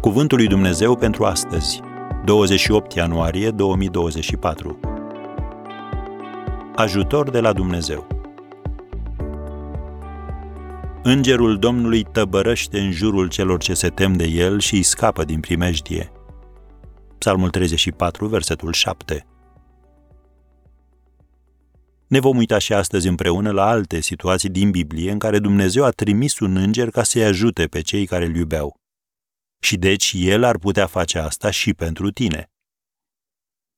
Cuvântul lui Dumnezeu pentru astăzi, 28 ianuarie 2024. Ajutor de la Dumnezeu. Îngerul Domnului tăbărăște în jurul celor ce se tem de el și îi scapă din primejdie. Psalmul 34, versetul 7. Ne vom uita și astăzi împreună la alte situații din Biblie în care Dumnezeu a trimis un înger ca să-i ajute pe cei care îl iubeau. Și deci el ar putea face asta și pentru tine.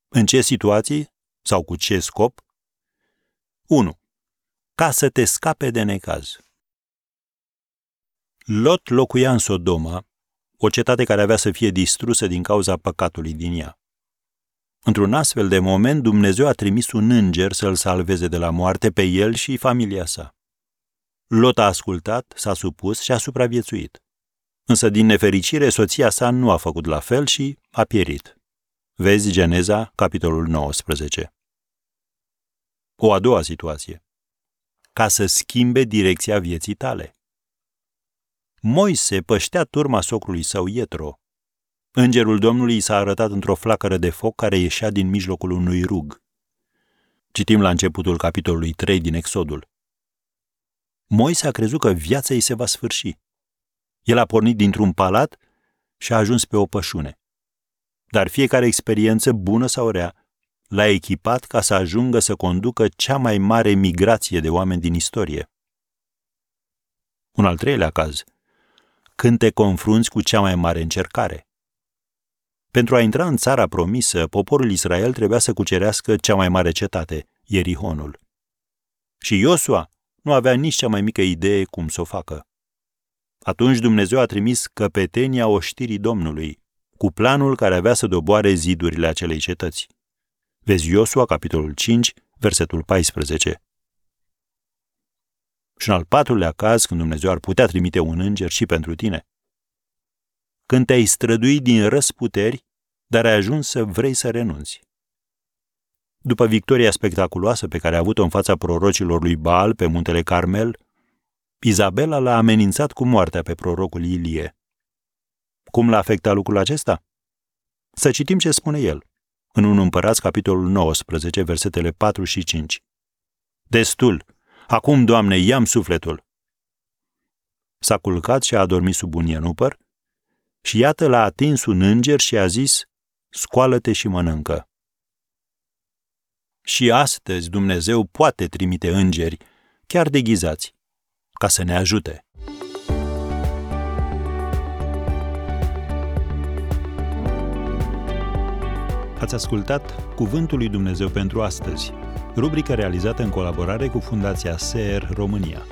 În ce situații sau cu ce scop? 1. Ca să te scape de necaz. Lot locuia în Sodoma, o cetate care avea să fie distrusă din cauza păcatului din ea. Într-un astfel de moment, Dumnezeu a trimis un înger să-l salveze de la moarte pe el și familia sa. Lot a ascultat, s-a supus și a supraviețuit. Însă, din nefericire, soția sa nu a făcut la fel și a pierit. Vezi Geneza, capitolul 19. O a doua situație. Ca să schimbe direcția vieții tale. Moise păștea turma socrului său Ietro. Îngerul Domnului i s-a arătat într-o flacără de foc care ieșea din mijlocul unui rug. Citim la începutul capitolului 3 din Exodul. Moise a crezut că viața ei se va sfârși. El a pornit dintr-un palat și a ajuns pe o pășune. Dar fiecare experiență, bună sau rea, l-a echipat ca să ajungă să conducă cea mai mare migrație de oameni din istorie. Un al treilea caz. Când te confrunți cu cea mai mare încercare. Pentru a intra în țara promisă, poporul Israel trebuia să cucerească cea mai mare cetate, Ierihonul. Și Iosua nu avea nici cea mai mică idee cum să o facă. Atunci Dumnezeu a trimis căpetenia oștirii Domnului, cu planul care avea să doboare zidurile acelei cetăți. Vezi Iosua, capitolul 5, versetul 14. Și în al patrulea caz, când Dumnezeu ar putea trimite un înger și pentru tine. Când te-ai străduit din răsputeri, dar ai ajuns să vrei să renunți. După victoria spectaculoasă pe care a avut-o în fața prorocilor lui Baal pe muntele Carmel, Izabela l-a amenințat cu moartea pe prorocul Ilie. Cum l-a afectat lucrul acesta? Să citim ce spune el. În 1 Împărați, capitolul 19, versetele 4 și 5. Destul! Acum, Doamne, i-am sufletul! S-a culcat și a adormit sub un ienupăr și iată l-a atins un înger și a zis, scoală-te și mănâncă. Și astăzi Dumnezeu poate trimite îngeri, chiar deghizați, ca să ne ajute. Ați ascultat Cuvântul lui Dumnezeu pentru astăzi, rubrica realizată în colaborare cu Fundația SER România.